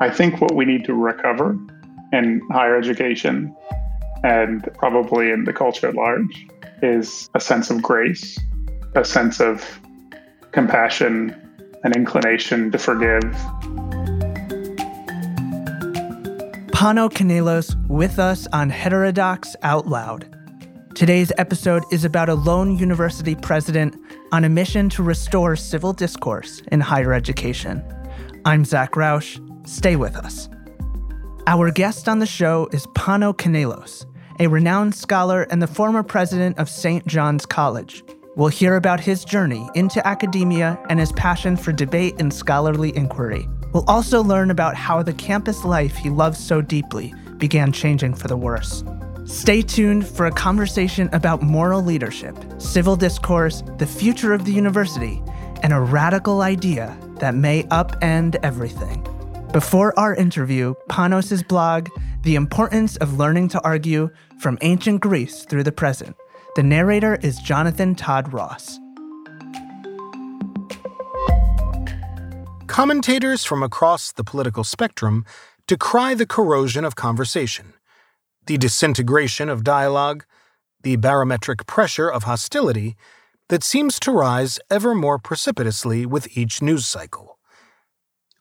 I think what we need to recover in higher education and probably in the culture at large is a sense of grace, a sense of compassion, an inclination to forgive. Pano Kanelos with us on Heterodox Out Loud. Today's episode is about a lone university president on a mission to restore civil discourse in higher education. I'm Zach Rausch. Stay with us. Our guest on the show is Pano Kanelos, a renowned scholar and the former president of St. John's College. We'll hear about his journey into academia and his passion for debate and scholarly inquiry. We'll also learn about how the campus life he loves so deeply began changing for the worse. Stay tuned for a conversation about moral leadership, civil discourse, the future of the university, and a radical idea that may upend everything. Before our interview, Pano's blog, The Importance of Learning to Argue from Ancient Greece Through the Present. The narrator is Jonathan Todd Ross. Commentators from across the political spectrum decry the corrosion of conversation, the disintegration of dialogue, the barometric pressure of hostility that seems to rise ever more precipitously with each news cycle.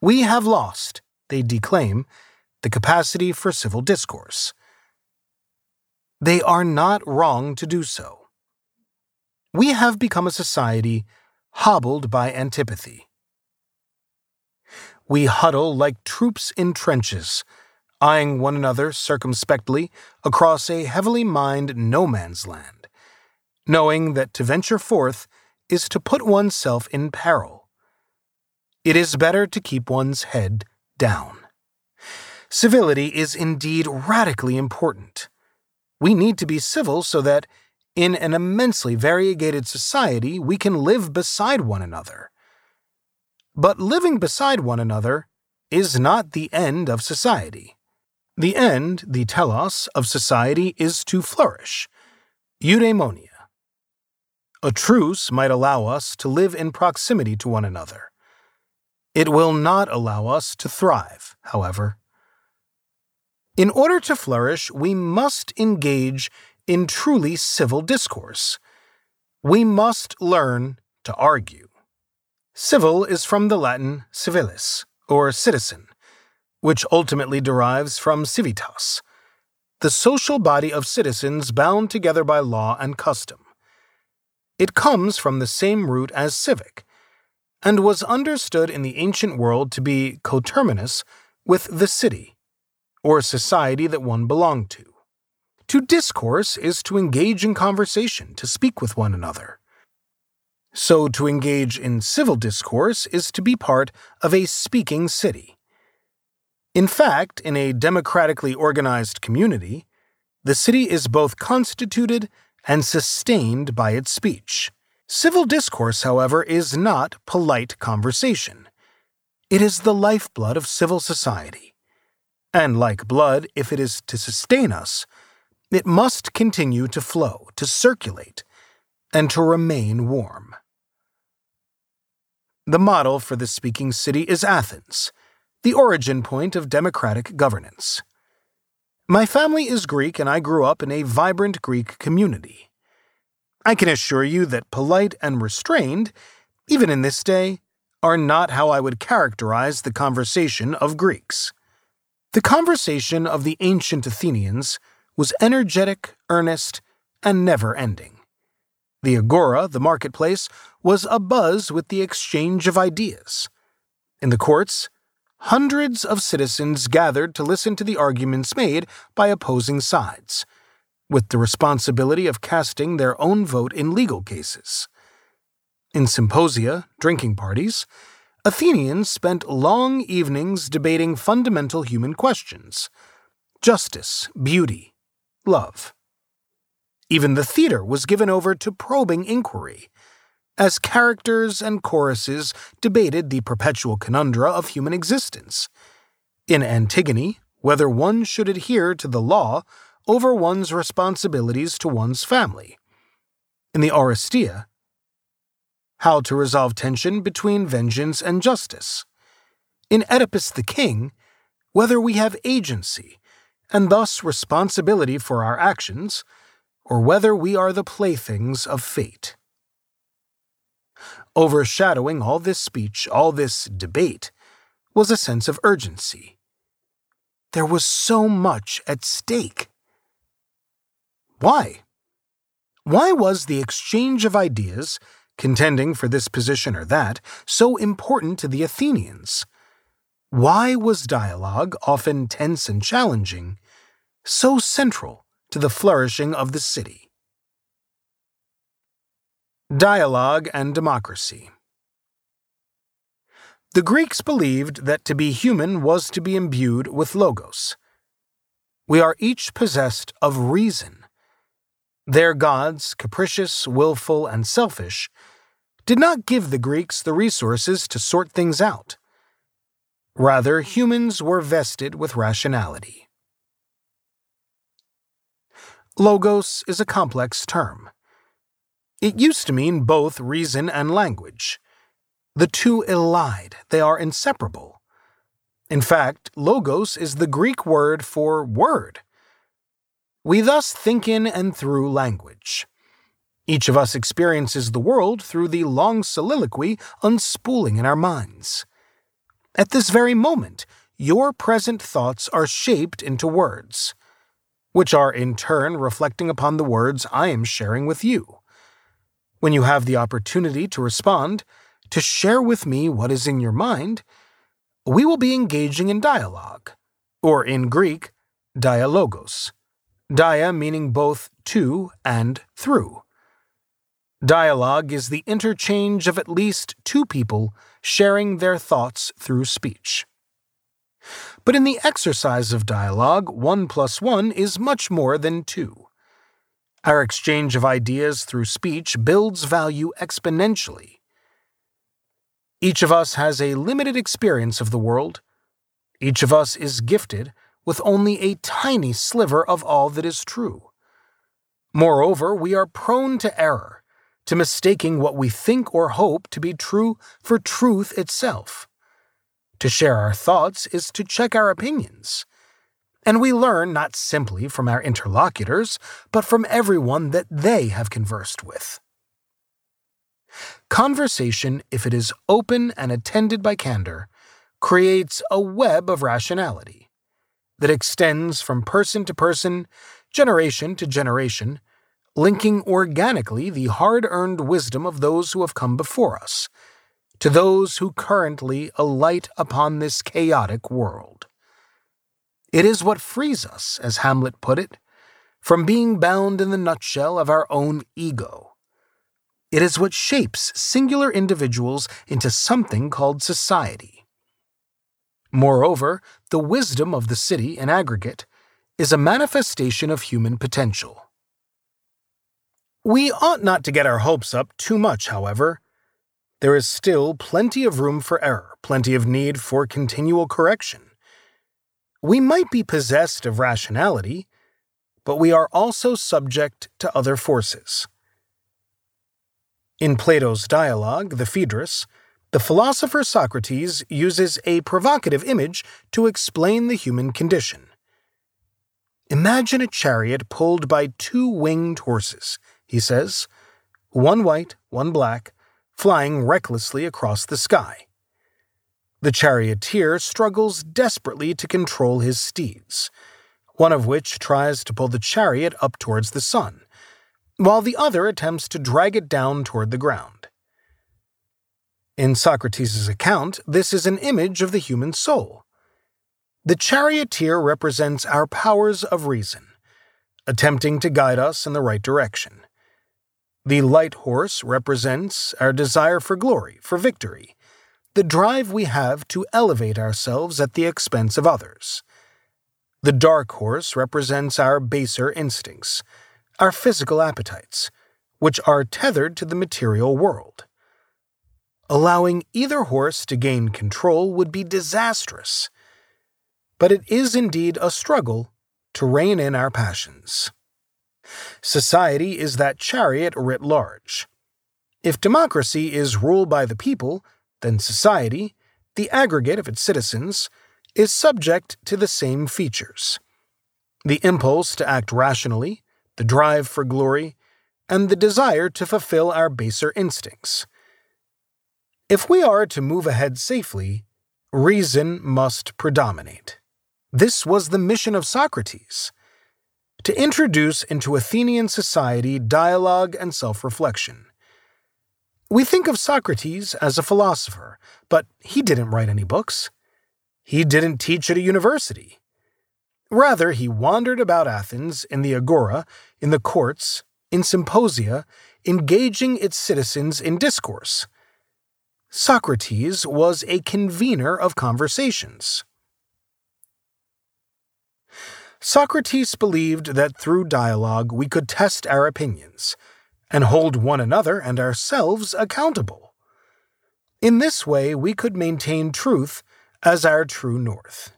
We have lost, they declaim, the capacity for civil discourse. They are not wrong to do so. We have become a society hobbled by antipathy. We huddle like troops in trenches, eyeing one another circumspectly across a heavily mined no man's land, knowing that to venture forth is to put oneself in peril. It is better to keep one's head down. Civility is indeed radically important. We need to be civil so that, in an immensely variegated society, we can live beside one another but living beside one another is not the end of society. The end, the telos, of society is to flourish. Eudaimonia. A truce might allow us to live in proximity to one another. It will not allow us to thrive, however. In order to flourish, we must engage in truly civil discourse. We must learn to argue. Civil is from the Latin civilis, or citizen, which ultimately derives from civitas, the social body of citizens bound together by law and custom. It comes from the same root as civic, and was understood in the ancient world to be coterminous with the city, or society that one belonged to. To discourse is to engage in conversation, to speak with one another. So, to engage in civil discourse is to be part of a speaking city. In fact, in a democratically organized community, the city is both constituted and sustained by its speech. Civil discourse, however, is not polite conversation. It is the lifeblood of civil society. And like blood, if it is to sustain us, it must continue to flow, to circulate, and to remain warm. The model for the speaking city is Athens, the origin point of democratic governance. My family is Greek and I grew up in a vibrant Greek community. I can assure you that polite and restrained, even in this day, are not how I would characterize the conversation of Greeks. The conversation of the ancient Athenians was energetic, earnest, and never ending. The agora, the marketplace, was abuzz with the exchange of ideas. In the courts, hundreds of citizens gathered to listen to the arguments made by opposing sides, with the responsibility of casting their own vote in legal cases. In symposia, drinking parties, Athenians spent long evenings debating fundamental human questions justice, beauty, love. Even the theater was given over to probing inquiry, as characters and choruses debated the perpetual conundrum of human existence. In Antigone, whether one should adhere to the law over one's responsibilities to one's family. In the Oresteia, how to resolve tension between vengeance and justice. In Oedipus the King, whether we have agency, and thus responsibility for our actions, or whether we are the playthings of fate. Overshadowing all this speech, all this debate, was a sense of urgency. There was so much at stake. Why? Why was the exchange of ideas, contending for this position or that, so important to the Athenians? Why was dialogue, often tense and challenging, so central to the flourishing of the city? Dialogue and Democracy The Greeks believed that to be human was to be imbued with logos. We are each possessed of reason. Their gods, capricious, willful, and selfish, did not give the Greeks the resources to sort things out. Rather, humans were vested with rationality. Logos is a complex term. It used to mean both reason and language. The two elide, they are inseparable. In fact, logos is the Greek word for word. We thus think in and through language. Each of us experiences the world through the long soliloquy unspooling in our minds. At this very moment, your present thoughts are shaped into words, which are in turn reflecting upon the words I am sharing with you. When you have the opportunity to respond, to share with me what is in your mind, we will be engaging in dialogue, or in Greek, dialogos. Dia meaning both to and through. Dialogue is the interchange of at least two people sharing their thoughts through speech. But in the exercise of dialogue, one plus one is much more than two. Our exchange of ideas through speech builds value exponentially. Each of us has a limited experience of the world. Each of us is gifted with only a tiny sliver of all that is true. Moreover, we are prone to error to mistaking what we think or hope to be true for truth itself. To share our thoughts is to check our opinions. And we learn not simply from our interlocutors, but from everyone that they have conversed with. Conversation, if it is open and attended by candor, creates a web of rationality that extends from person to person, generation to generation, linking organically the hard earned wisdom of those who have come before us to those who currently alight upon this chaotic world. It is what frees us, as Hamlet put it, from being bound in the nutshell of our own ego. It is what shapes singular individuals into something called society. Moreover, the wisdom of the city in aggregate is a manifestation of human potential. We ought not to get our hopes up too much, however. There is still plenty of room for error, plenty of need for continual correction. We might be possessed of rationality, but we are also subject to other forces. In Plato's dialogue, the Phaedrus, the philosopher Socrates uses a provocative image to explain the human condition. Imagine a chariot pulled by two winged horses he says, one white, one black, flying recklessly across the sky. The charioteer struggles desperately to control his steeds, one of which tries to pull the chariot up towards the sun, while the other attempts to drag it down toward the ground. In Socrates' account, this is an image of the human soul. The charioteer represents our powers of reason, attempting to guide us in the right direction. The light horse represents our desire for glory, for victory, the drive we have to elevate ourselves at the expense of others. The dark horse represents our baser instincts, our physical appetites, which are tethered to the material world. Allowing either horse to gain control would be disastrous. But it is indeed a struggle to rein in our passions. Society is that chariot writ large. If democracy is ruled by the people, then society, the aggregate of its citizens, is subject to the same features the impulse to act rationally, the drive for glory, and the desire to fulfill our baser instincts. If we are to move ahead safely, reason must predominate. This was the mission of Socrates to introduce into Athenian society dialogue and self reflection. We think of Socrates as a philosopher, but he didn't write any books. He didn't teach at a university. Rather, he wandered about Athens in the agora, in the courts, in symposia, engaging its citizens in discourse. Socrates was a convener of conversations. Socrates believed that through dialogue we could test our opinions and hold one another and ourselves accountable. In this way, we could maintain truth as our true north.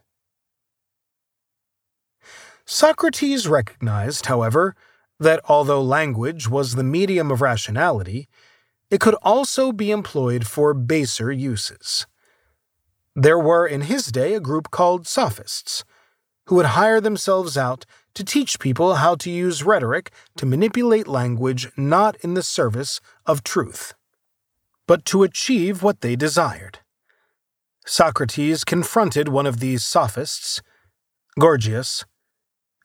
Socrates recognized, however, that although language was the medium of rationality, it could also be employed for baser uses. There were in his day a group called sophists, who would hire themselves out to teach people how to use rhetoric to manipulate language not in the service of truth, but to achieve what they desired. Socrates confronted one of these sophists, Gorgias,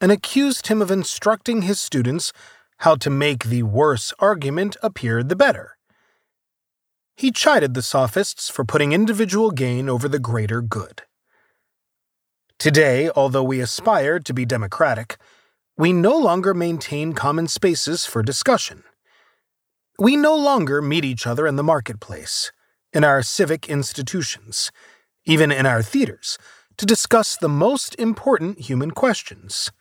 and accused him of instructing his students how to make the worse argument appear the better. He chided the sophists for putting individual gain over the greater good. Today, although we aspire to be democratic, we no longer maintain common spaces for discussion. We no longer meet each other in the marketplace, in our civic institutions, even in our theaters, to discuss the most important human questions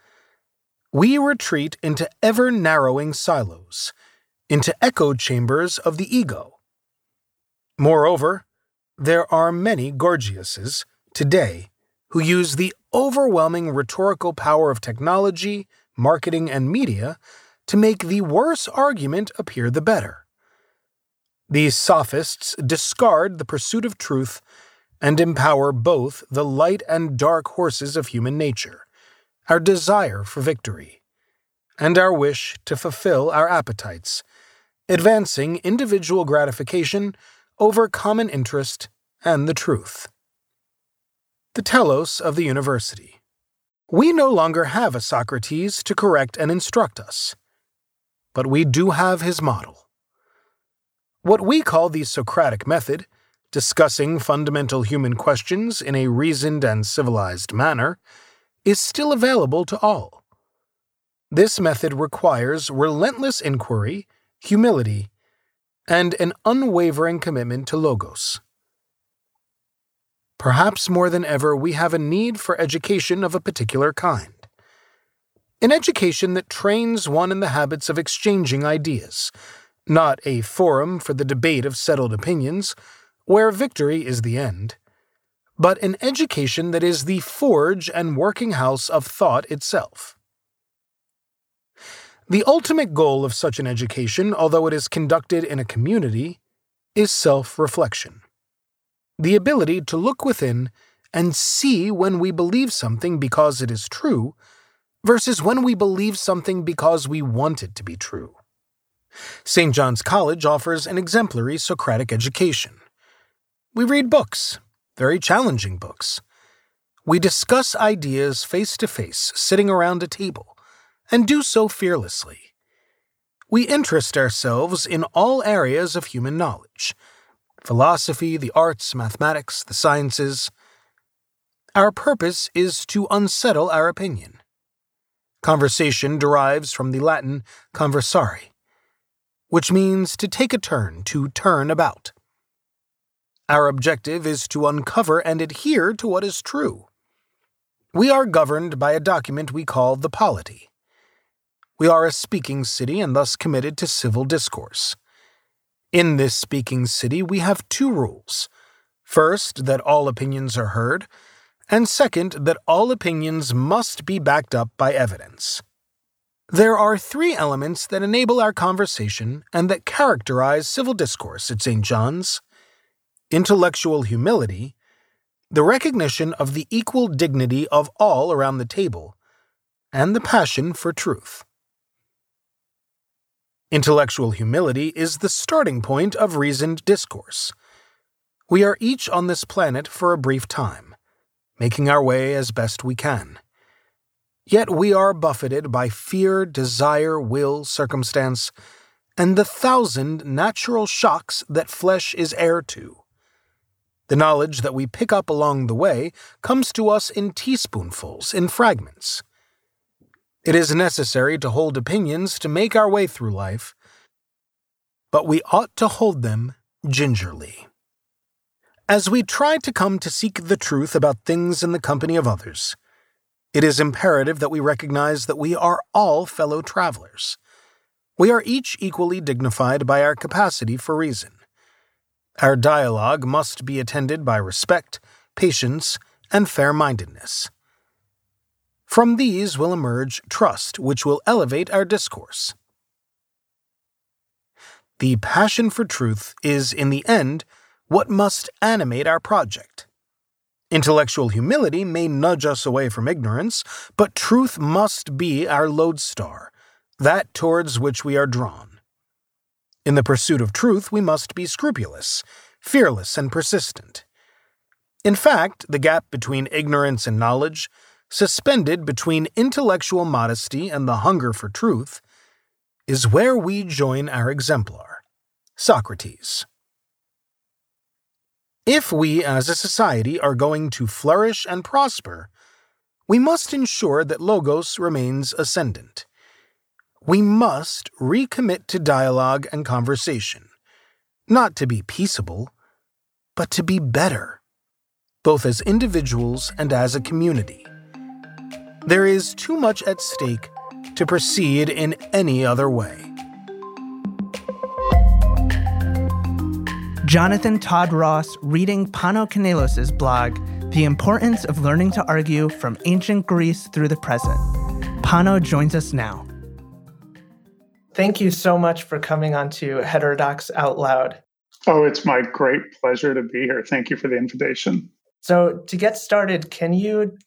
we retreat into ever narrowing silos, into echo chambers of the ego. Moreover, there are many Gorgiases today who use the overwhelming rhetorical power of technology, marketing, and media to make the worse argument appear the better. These sophists discard the pursuit of truth and empower both the light and dark horses of human nature our desire for victory, and our wish to fulfill our appetites, advancing individual gratification over common interest and the truth. The telos of the university. We no longer have a Socrates to correct and instruct us, but we do have his model. What we call the Socratic method, discussing fundamental human questions in a reasoned and civilized manner, is still available to all. This method requires relentless inquiry, humility, and an unwavering commitment to Logos. Perhaps more than ever, we have a need for education of a particular kind. An education that trains one in the habits of exchanging ideas, not a forum for the debate of settled opinions, where victory is the end but an education that is the forge and working house of thought itself. The ultimate goal of such an education, although it is conducted in a community, is self reflection. The ability to look within and see when we believe something because it is true versus when we believe something because we want it to be true. St. John's College offers an exemplary Socratic education. We read books, very challenging books. We discuss ideas face to face, sitting around a table, and do so fearlessly. We interest ourselves in all areas of human knowledge philosophy, the arts, mathematics, the sciences. Our purpose is to unsettle our opinion. Conversation derives from the Latin conversare, which means to take a turn, to turn about. Our objective is to uncover and adhere to what is true. We are governed by a document we call the polity. We are a speaking city and thus committed to civil discourse. In this speaking city, we have two rules. First, that all opinions are heard, and second, that all opinions must be backed up by evidence. There are three elements that enable our conversation and that characterize civil discourse at St. John's intellectual humility, the recognition of the equal dignity of all around the table, and the passion for truth. Intellectual humility is the starting point of reasoned discourse. We are each on this planet for a brief time, making our way as best we can. Yet we are buffeted by fear, desire, will, circumstance, and the thousand natural shocks that flesh is heir to. The knowledge that we pick up along the way comes to us in teaspoonfuls, in fragments. It is necessary to hold opinions to make our way through life, but we ought to hold them gingerly. As we try to come to seek the truth about things in the company of others, it is imperative that we recognize that we are all fellow travelers. We are each equally dignified by our capacity for reason. Our dialogue must be attended by respect, patience, and fair mindedness. From these will emerge trust, which will elevate our discourse. The passion for truth is, in the end, what must animate our project. Intellectual humility may nudge us away from ignorance, but truth must be our lodestar, that towards which we are drawn. In the pursuit of truth, we must be scrupulous, fearless, and persistent. In fact, the gap between ignorance and knowledge suspended between intellectual modesty and the hunger for truth, is where we join our exemplar, Socrates. If we as a society are going to flourish and prosper, we must ensure that Logos remains ascendant. We must recommit to dialogue and conversation, not to be peaceable, but to be better, both as individuals and as a community. There is too much at stake to proceed in any other way. Jonathan Todd Ross reading Pano Kanelos' blog, The Importance of Learning to Argue from Ancient Greece Through the Present. Pano joins us now. Thank you so much for coming on to Heterodox Out Loud. Oh, it's my great pleasure to be here. Thank you for the invitation. So, to get started, can you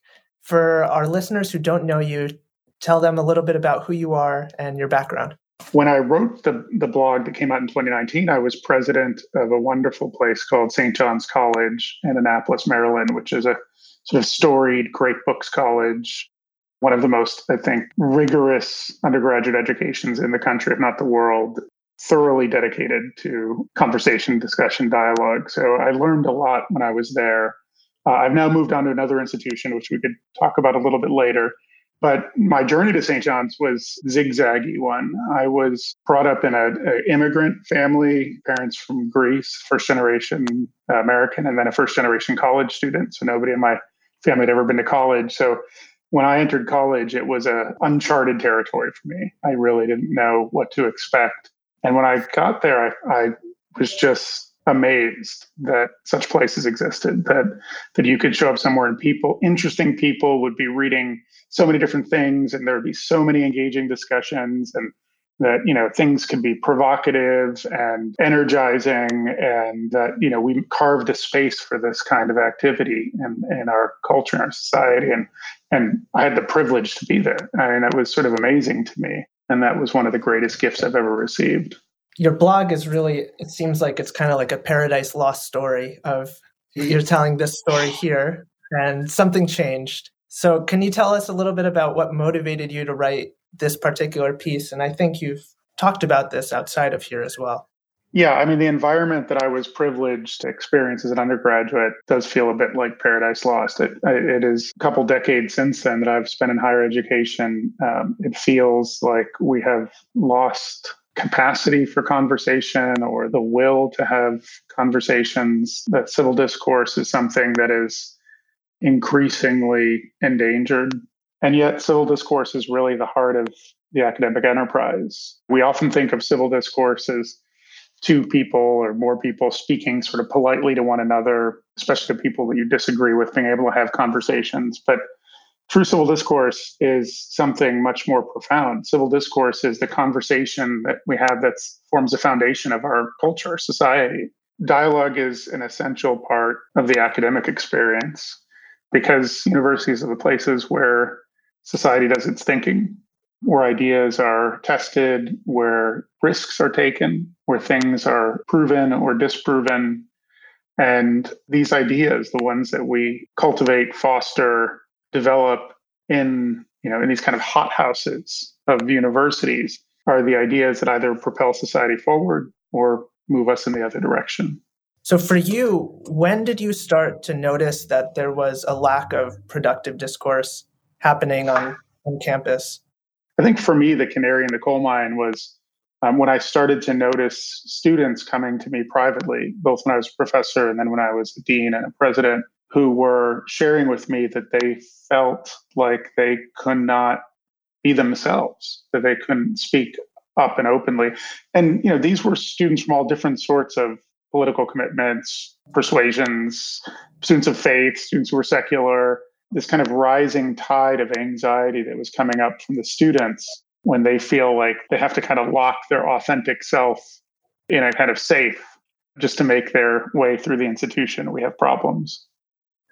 for our listeners who don't know you, tell them a little bit about who you are and your background. When I wrote the, the blog that came out in 2019, I was president of a wonderful place called St. John's College in Annapolis, Maryland, which is a sort of storied, great books college, one of the most, I think, rigorous undergraduate educations in the country, if not the world, thoroughly dedicated to conversation, discussion, dialogue. So I learned a lot when I was there uh, I've now moved on to another institution, which we could talk about a little bit later. But my journey to St. John's was zigzaggy one. I was brought up in an immigrant family, parents from Greece, first generation uh, American, and then a first generation college student. So nobody in my family had ever been to college. So when I entered college, it was a uncharted territory for me. I really didn't know what to expect. And when I got there, I, I was just amazed that such places existed that that you could show up somewhere and people interesting people would be reading so many different things and there would be so many engaging discussions and that you know things could be provocative and energizing and that you know we carved a space for this kind of activity in, in our culture and our society. And and i had the privilege to be there. I and mean, it was sort of amazing to me. And that was one of the greatest gifts i've ever received your blog is really it seems like it's kind of like a paradise lost story of you're telling this story here and something changed so can you tell us a little bit about what motivated you to write this particular piece and i think you've talked about this outside of here as well yeah, I mean, the environment that I was privileged to experience as an undergraduate does feel a bit like Paradise Lost. It, it is a couple decades since then that I've spent in higher education. Um, it feels like we have lost capacity for conversation or the will to have conversations, that civil discourse is something that is increasingly endangered. And yet, civil discourse is really the heart of the academic enterprise. We often think of civil discourse as two people or more people speaking sort of politely to one another, especially to people that you disagree with, being able to have conversations. But True civil discourse is something much more profound. Civil discourse is the conversation that we have that forms the foundation of our culture, society. dialogue is an essential part of the academic experience because universities are the places where society does its thinking, where ideas are tested, where risks are taken, where things are proven or disproven. And these ideas, the ones that we cultivate, foster, develop in, you know, in these kind of hothouses of universities, are the ideas that either propel society forward or move us in the other direction. So, for you, when did you start to notice that there was a lack of productive discourse happening on, on campus? I think for me, the canary in the coal mine was um, when I started to notice students coming to me privately, both when I was a professor and then when I was a dean and a president, who were sharing with me that they felt like they could not be themselves, that they couldn't speak up and openly. And you know, these were students from all different sorts of political commitments, persuasions, students of faith, students who were secular, this kind of rising tide of anxiety that was coming up from the students when they feel like they have to kind of lock their authentic self in a kind of safe just to make their way through the institution. We have problems.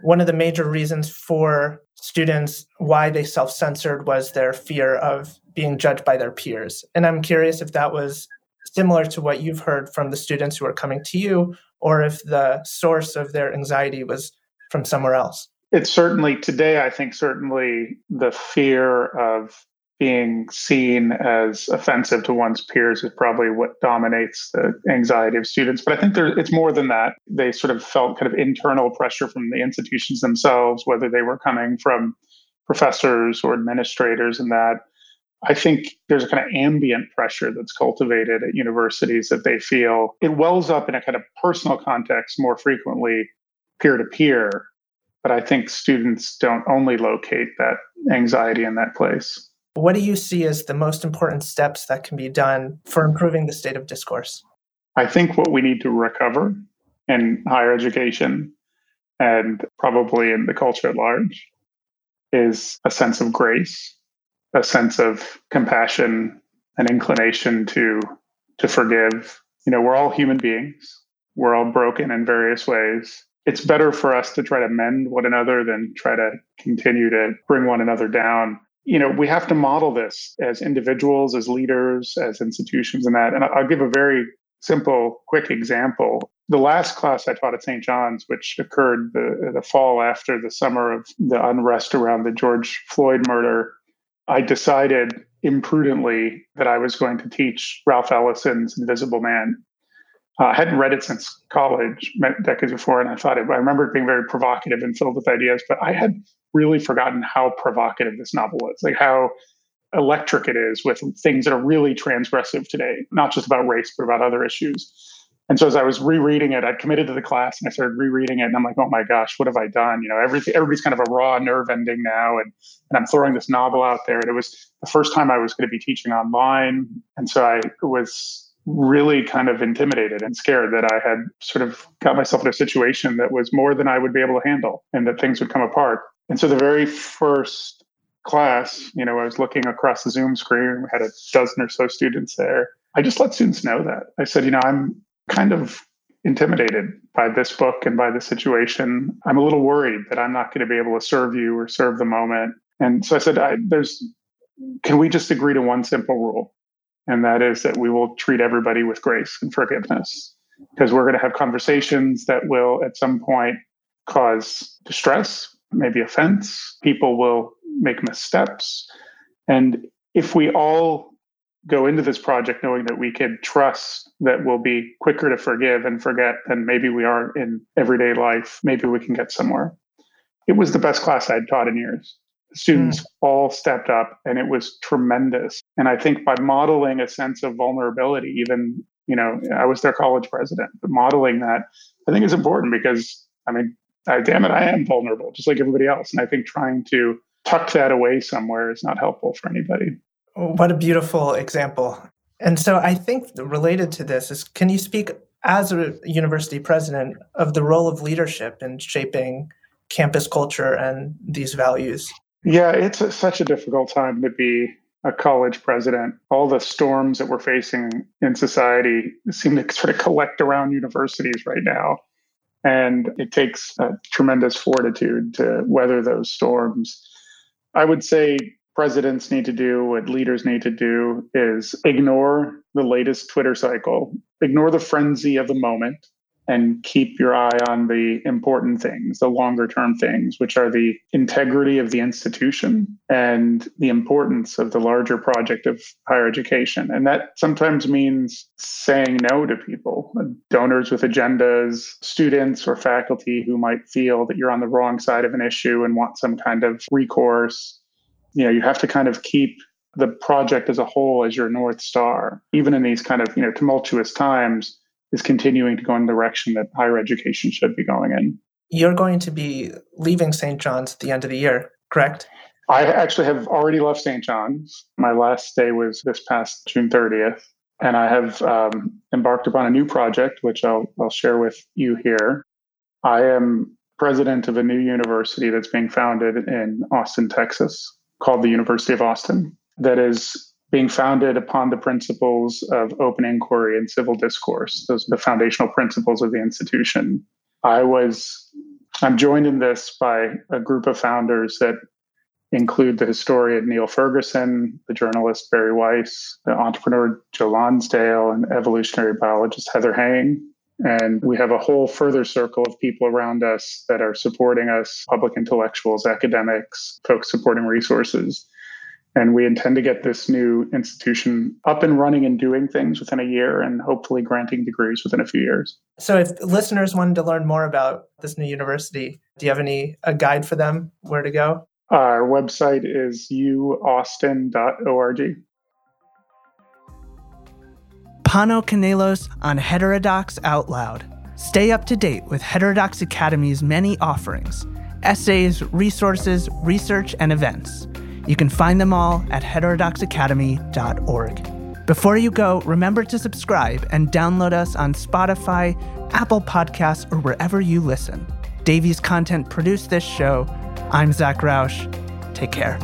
One of the major reasons for students why they self censored was their fear of being judged by their peers. And I'm curious if that was similar to what you've heard from the students who are coming to you, or if the source of their anxiety was from somewhere else. It's certainly today, I think, certainly the fear of being seen as offensive to one's peers is probably what dominates the anxiety of students. But I think there, it's more than that. They sort of felt kind of internal pressure from the institutions themselves, whether they were coming from professors or administrators, and that I think there's a kind of ambient pressure that's cultivated at universities that they feel it wells up in a kind of personal context more frequently, peer to peer. But I think students don't only locate that anxiety in that place. What do you see as the most important steps that can be done for improving the state of discourse? I think what we need to recover in higher education and probably in the culture at large is a sense of grace, a sense of compassion, an inclination to to forgive. You know, we're all human beings. We're all broken in various ways. It's better for us to try to mend one another than try to continue to bring one another down you know, we have to model this as individuals, as leaders, as institutions, and that. And I'll give a very simple, quick example. The last class I taught at St. John's, which occurred the, the fall after the summer of the unrest around the George Floyd murder, I decided imprudently that I was going to teach Ralph Ellison's Invisible Man. Uh, I hadn't read it since college, decades before, and I thought it, I remember it being very provocative and filled with ideas, but I had really forgotten how provocative this novel is, like how electric it is with things that are really transgressive today, not just about race, but about other issues. And so as I was rereading it, I'd committed to the class and I started rereading it, and I'm like, oh my gosh, what have I done? You know, everything, everybody's kind of a raw nerve ending now, and and I'm throwing this novel out there. And it was the first time I was going to be teaching online, and so I was really kind of intimidated and scared that I had sort of got myself in a situation that was more than I would be able to handle, and that things would come apart. And so the very first class, you know, I was looking across the Zoom screen, we had a dozen or so students there. I just let students know that. I said, you know, I'm kind of intimidated by this book and by the situation. I'm a little worried that I'm not going to be able to serve you or serve the moment. And so I said, I, there's, can we just agree to one simple rule? And that is that we will treat everybody with grace and forgiveness because we're going to have conversations that will at some point cause distress maybe offense. People will make missteps. And if we all go into this project knowing that we can trust that we'll be quicker to forgive and forget than maybe we are in everyday life, maybe we can get somewhere. It was the best class I'd taught in years. Students mm. all stepped up and it was tremendous. And I think by modeling a sense of vulnerability, even, you know, I was their college president, but modeling that I think is important because I mean, I, damn it, I am vulnerable, just like everybody else. And I think trying to tuck that away somewhere is not helpful for anybody. What a beautiful example. And so I think related to this is can you speak as a university president of the role of leadership in shaping campus culture and these values? Yeah, it's a, such a difficult time to be a college president, all the storms that we're facing in society seem to sort of collect around universities right now. And it takes tremendous fortitude to weather those storms. I would say presidents need to do, what leaders need to do, is ignore the latest Twitter cycle, ignore the frenzy of the moment, and keep your eye on the important things, the longer term things, which are the integrity of the institution and the importance of the larger project of higher education. And that sometimes means saying no to people, donors with agendas, students or faculty who might feel that you're on the wrong side of an issue and want some kind of recourse. You know, you have to kind of keep the project as a whole as your north star even in these kind of you know tumultuous times is continuing to go in the direction that higher education should be going in. You're going to be leaving St. John's at the end of the year, correct? I actually have already left St. John's. My last day was this past June 30th. And I have um, embarked upon a new project, which I'll, I'll share with you here. I am president of a new university that's being founded in Austin, Texas, called the University of Austin, that is being founded upon the principles of open inquiry and civil discourse. Those are the foundational principles of the institution. I was, I'm joined in this by a group of founders that include the historian Niall Ferguson, the journalist Bari Weiss, the entrepreneur Joe Lonsdale, and evolutionary biologist Heather Heying. And we have a whole further circle of people around us that are supporting us public intellectuals, academics, folks supporting resources. And we intend to get this new institution up and running and doing things within a year and hopefully granting degrees within a few years. So, if listeners wanted to learn more about this new university, do you have any a guide for them where to go? Our website is uaustin.org. Pano Kanelos on Heterodox Out Loud. Stay up to date with Heterodox Academy's many offerings essays, resources, research, and events. You can find them all at heterodoxacademy.org. Before you go, remember to subscribe and download us on Spotify, Apple Podcasts, or wherever you listen. Davies Content produced this show. I'm Zach Rausch. Take care.